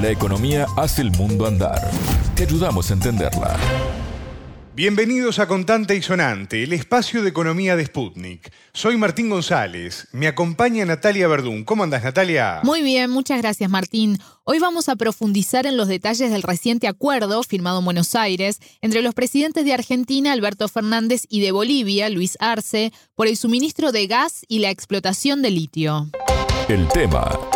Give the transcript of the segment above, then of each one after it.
La economía hace el mundo andar. Te ayudamos a entenderla. Bienvenidos a Contante y Sonante, el espacio de economía de Sputnik. Soy Martín González, me acompaña Natalia Verdún. ¿Cómo andas, Natalia? Muy bien, muchas gracias, Martín. Hoy vamos a profundizar en los detalles del reciente acuerdo firmado en Buenos Aires entre los presidentes de Argentina, Alberto Fernández, y de Bolivia, Luis Arce, por el suministro de gas y la explotación de litio. El tema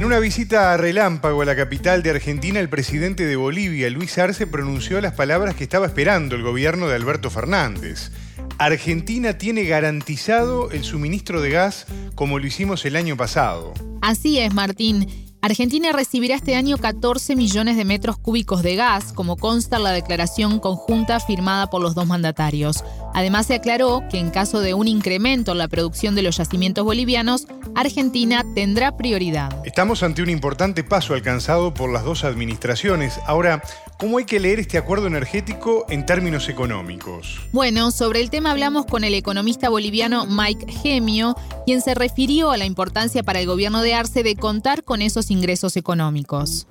En una visita a relámpago a la capital de Argentina, el presidente de Bolivia, Luis Arce, pronunció las palabras que estaba esperando el gobierno de Alberto Fernández. Argentina tiene garantizado el suministro de gas como lo hicimos el año pasado. Así es, Martín. Argentina recibirá este año 14 millones de metros cúbicos de gas, como consta en la declaración conjunta firmada por los dos mandatarios. Además, se aclaró que en caso de un incremento en la producción de los yacimientos bolivianos, Argentina tendrá prioridad. Estamos ante un importante paso alcanzado por las dos administraciones. Ahora, ¿cómo hay que leer este acuerdo energético en términos económicos? Bueno, sobre el tema hablamos con el economista boliviano Mike Gemio, quien se refirió a la importancia para el gobierno de Arce de contar con esos ingresos económicos.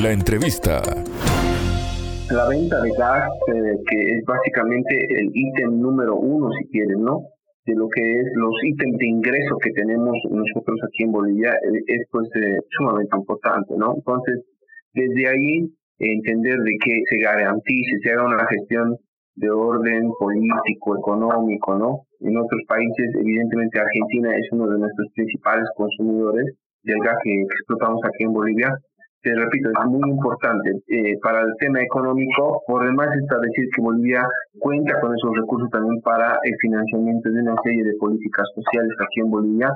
La entrevista la venta de gas, eh, que es básicamente el ítem número uno, si quieren, ¿no? de lo que es los ítems de ingreso que tenemos nosotros aquí en Bolivia eh, es pues eh, sumamente importante, ¿no? Entonces, desde ahí entender de que se garantice, se haga una gestión de orden político, económico, ¿no? En otros países, evidentemente Argentina es uno de nuestros principales consumidores del gas que explotamos aquí en Bolivia, te repito, es muy importante eh, para el tema económico. Por demás está decir que Bolivia cuenta con esos recursos también para el financiamiento de una serie de políticas sociales aquí en Bolivia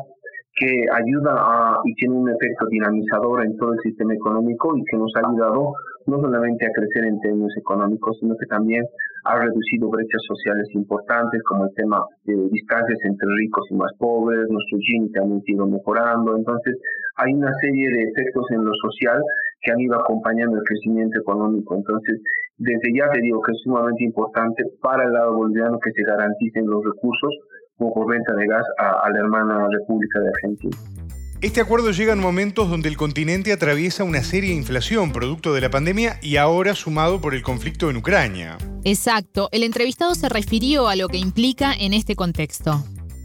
que ayuda a, y tiene un efecto dinamizador en todo el sistema económico y que nos ha ayudado no solamente a crecer en términos económicos, sino que también ha reducido brechas sociales importantes como el tema de distancias entre ricos y más pobres, nuestro Gini también ha ido mejorando, entonces hay una serie de efectos en lo social que han ido acompañando el crecimiento económico. Entonces, desde ya te digo que es sumamente importante para el lado boliviano que se garanticen los recursos como por venta de gas a, la hermana República de Argentina. Este acuerdo llega en momentos donde el continente atraviesa una seria inflación producto de la pandemia y ahora sumado por el conflicto en Ucrania. Exacto, el entrevistado se refirió a lo que implica en este contexto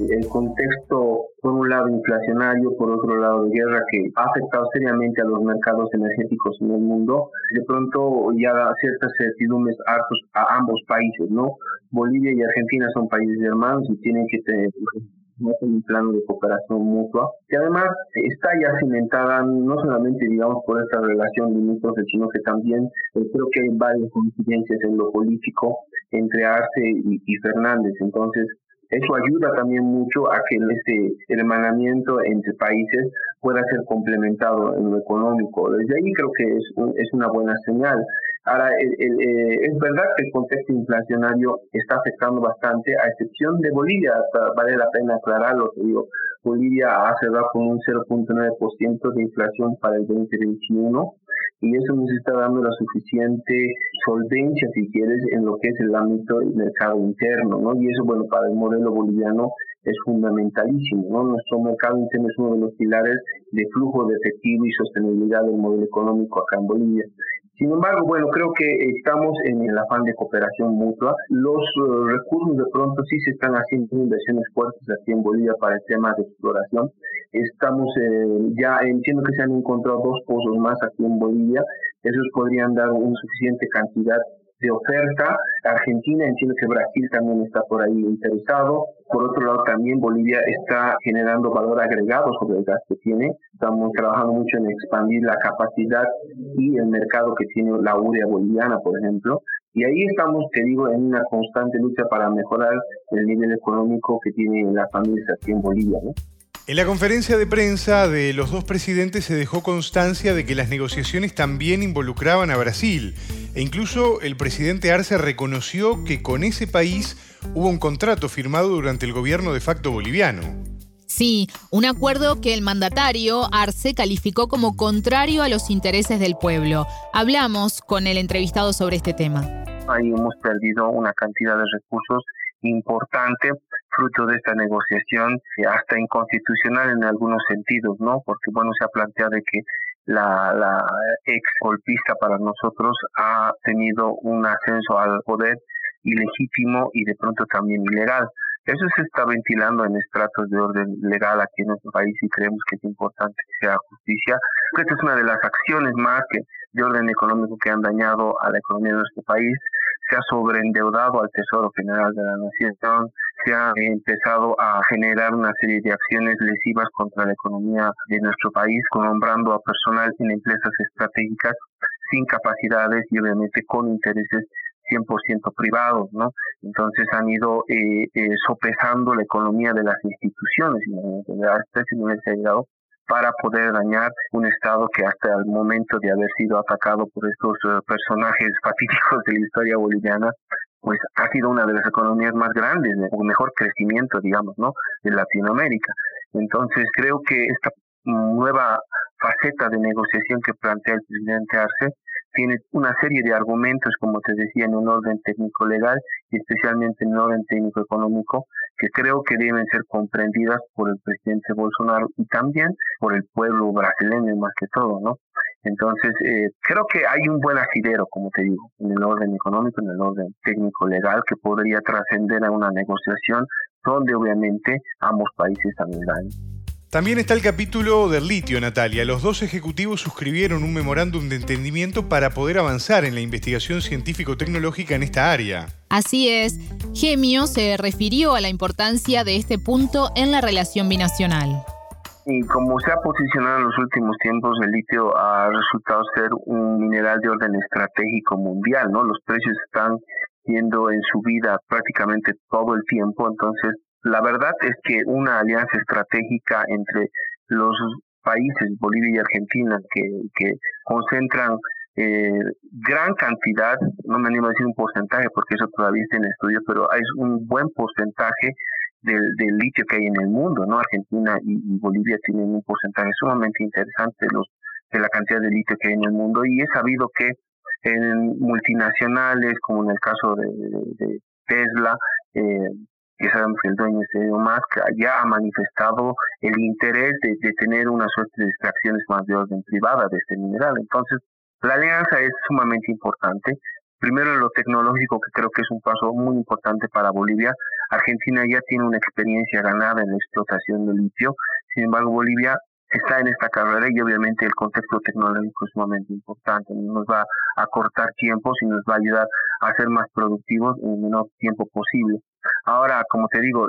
el contexto, por un lado, inflacionario, por otro lado, de guerra, que ha afectado seriamente a los mercados energéticos en el mundo, de pronto ya da ciertas certidumbres a ambos países, ¿no? Bolivia y Argentina son países hermanos y tienen que tener un plano de cooperación mutua, que además está ya cimentada no solamente, digamos, por esta relación limítrofe, sino que también eh, creo que hay varias coincidencias en lo político entre Arce y Fernández. Entonces, eso ayuda también mucho a que este hermanamiento entre países pueda ser complementado en lo económico. Desde ahí creo que es, es una buena señal. Ahora, eh, es verdad que el contexto inflacionario está afectando bastante, a excepción de Bolivia, vale la pena aclararlo, que digo, Bolivia ha cerrado con un 0.9% de inflación para el 2021 y eso nos está dando la suficiente solvencia, si quieres, en lo que es el ámbito del mercado interno, ¿no? Y eso, bueno, para el modelo boliviano es fundamentalísimo, ¿no? Nuestro mercado interno es uno de los pilares de flujo de efectivo y sostenibilidad del modelo económico acá en Bolivia. Sin embargo, bueno, creo que estamos en el afán de cooperación mutua. Los eh, recursos de pronto sí se están haciendo inversiones fuertes aquí en Bolivia para el tema de exploración. Estamos eh, ya, entiendo que se han encontrado dos pozos más aquí en Bolivia. Esos podrían dar una suficiente cantidad de oferta. Argentina, entiendo que Brasil también está por ahí interesado. Por otro lado, también Bolivia está generando valor agregado sobre el gas que tiene. Estamos trabajando mucho en expandir la capacidad y el mercado que tiene la urea boliviana, por ejemplo. Y ahí estamos, te digo, en una constante lucha para mejorar el nivel económico que tienen las familias aquí en Bolivia. ¿no? En la conferencia de prensa de los dos presidentes se dejó constancia de que las negociaciones también involucraban a Brasil e incluso el presidente Arce reconoció que con ese país hubo un contrato firmado durante el gobierno de facto boliviano. Sí, un acuerdo que el mandatario Arce calificó como contrario a los intereses del pueblo. Hablamos con el entrevistado sobre este tema. Ahí hemos perdido una cantidad de recursos importante fruto de esta negociación, eh, hasta inconstitucional en algunos sentidos, ¿no? Porque, bueno, se ha planteado de que la, ex golpista para nosotros ha tenido un ascenso al poder ilegítimo y de pronto también ilegal. Eso se está ventilando en estratos de orden legal aquí en nuestro país y creemos que es importante que sea justicia. Esta es una de las acciones más que de orden económico que han dañado a la economía de nuestro país. Se ha sobreendeudado al Tesoro General de la Nación, se ha empezado a generar una serie de acciones lesivas contra la economía de nuestro país, nombrando a personal en empresas estratégicas sin capacidades y obviamente con intereses 100% privados, ¿no? Entonces han ido eh, eh, sopesando la economía de las instituciones y hasta ese nivel se ha llegado para poder dañar un Estado que hasta el momento de haber sido atacado por estos eh, personajes fatídicos de la historia boliviana, pues ha sido una de las economías más grandes, o mejor crecimiento, digamos, ¿no? De Latinoamérica. Entonces creo que esta nueva faceta de negociación que plantea el presidente Arce tiene una serie de argumentos, como te decía, en un orden técnico-legal y especialmente en un orden técnico-económico, que creo que deben ser comprendidas por el presidente Bolsonaro y también por el pueblo brasileño más que todo, ¿no? Entonces, eh, creo que hay un buen asidero, como te digo, en el orden económico, en el orden técnico-legal, que podría trascender a una negociación donde obviamente ambos países también ganan. También está el capítulo del litio, Natalia. Los dos ejecutivos suscribieron un memorándum de entendimiento para poder avanzar en la investigación científico-tecnológica en esta área. Así es, Gemio se refirió a la importancia de este punto en la relación binacional. Y como se ha posicionado en los últimos tiempos, el litio ha resultado ser un mineral de orden estratégico mundial, ¿no? Los precios están yendo en subida prácticamente todo el tiempo, entonces la verdad es que una alianza estratégica entre los países, Bolivia y Argentina, que, que concentran eh, gran cantidad, no me animo a decir un porcentaje porque eso todavía está en estudio, pero es un buen porcentaje del, del litio que hay en el mundo, ¿no? Argentina y, Bolivia tienen un porcentaje sumamente interesante los, de la cantidad de litio que hay en el mundo y he sabido que en multinacionales, como en el caso de, de Tesla, eh, que sabemos que el dueño es Elon ya ha manifestado el interés de, tener una suerte de extracciones más de orden privada de este mineral. Entonces, la alianza es sumamente importante. Primero en lo tecnológico, que creo que es un paso muy importante para Bolivia. Argentina ya tiene una experiencia ganada en la explotación del litio. Sin embargo, Bolivia está en esta carrera y obviamente el contexto tecnológico es sumamente importante. Nos va a cortar tiempos y nos va a ayudar a ser más productivos en el menor tiempo posible. Ahora, como te digo,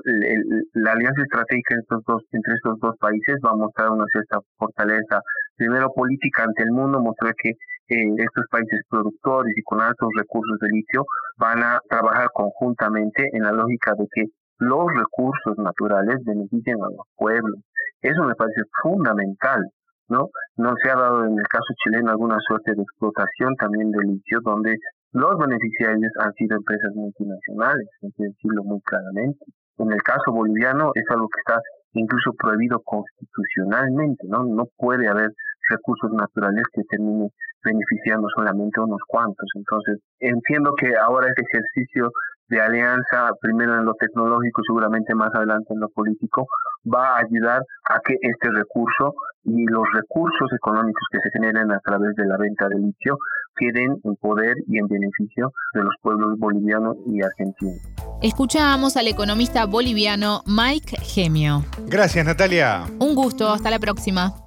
la alianza estratégica estos, dos, entre estos dos países va a mostrar una cierta fortaleza, primero política ante el mundo, mostrar que eh, estos países productores y con altos recursos de litio van a trabajar conjuntamente en la lógica de que los recursos naturales beneficien a los pueblos. Eso me parece fundamental, ¿no? No se ha dado en el caso chileno alguna suerte de explotación también del litio donde los beneficiarios han sido empresas multinacionales, hay que decirlo muy claramente. En el caso boliviano es algo que está incluso prohibido constitucionalmente, ¿no? No puede haber recursos naturales que terminen beneficiando solamente a unos cuantos. Entonces, entiendo que ahora este ejercicio de alianza, primero en lo tecnológico, seguramente más adelante en lo político, va a ayudar a que este recurso y los recursos económicos que se generen a través de la venta de litio queden en poder y en beneficio de los pueblos bolivianos y argentinos. Escuchamos al economista boliviano Mike Gemio. Gracias, Natalia. Un gusto, hasta la próxima.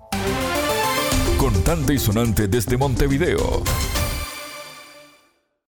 Contante y sonante desde Montevideo.